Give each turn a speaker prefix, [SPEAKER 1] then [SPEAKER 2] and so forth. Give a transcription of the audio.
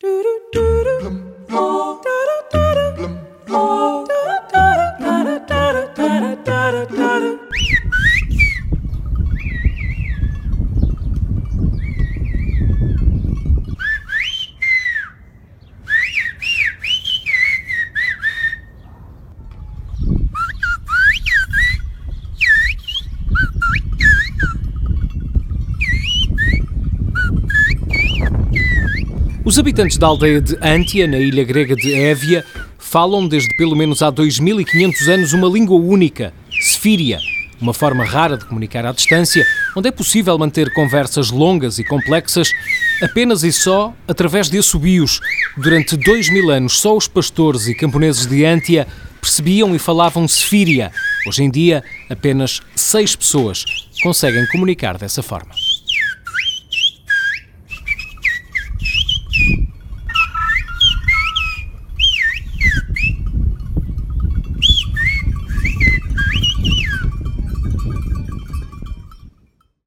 [SPEAKER 1] da da da da Os habitantes da aldeia de Antia, na ilha grega de Évia, falam desde pelo menos há 2500 anos uma língua única, Sfíria, uma forma rara de comunicar à distância, onde é possível manter conversas longas e complexas apenas e só através de assobios. Durante dois mil anos, só os pastores e camponeses de Antia percebiam e falavam Sfíria. Hoje em dia, apenas seis pessoas conseguem comunicar dessa forma.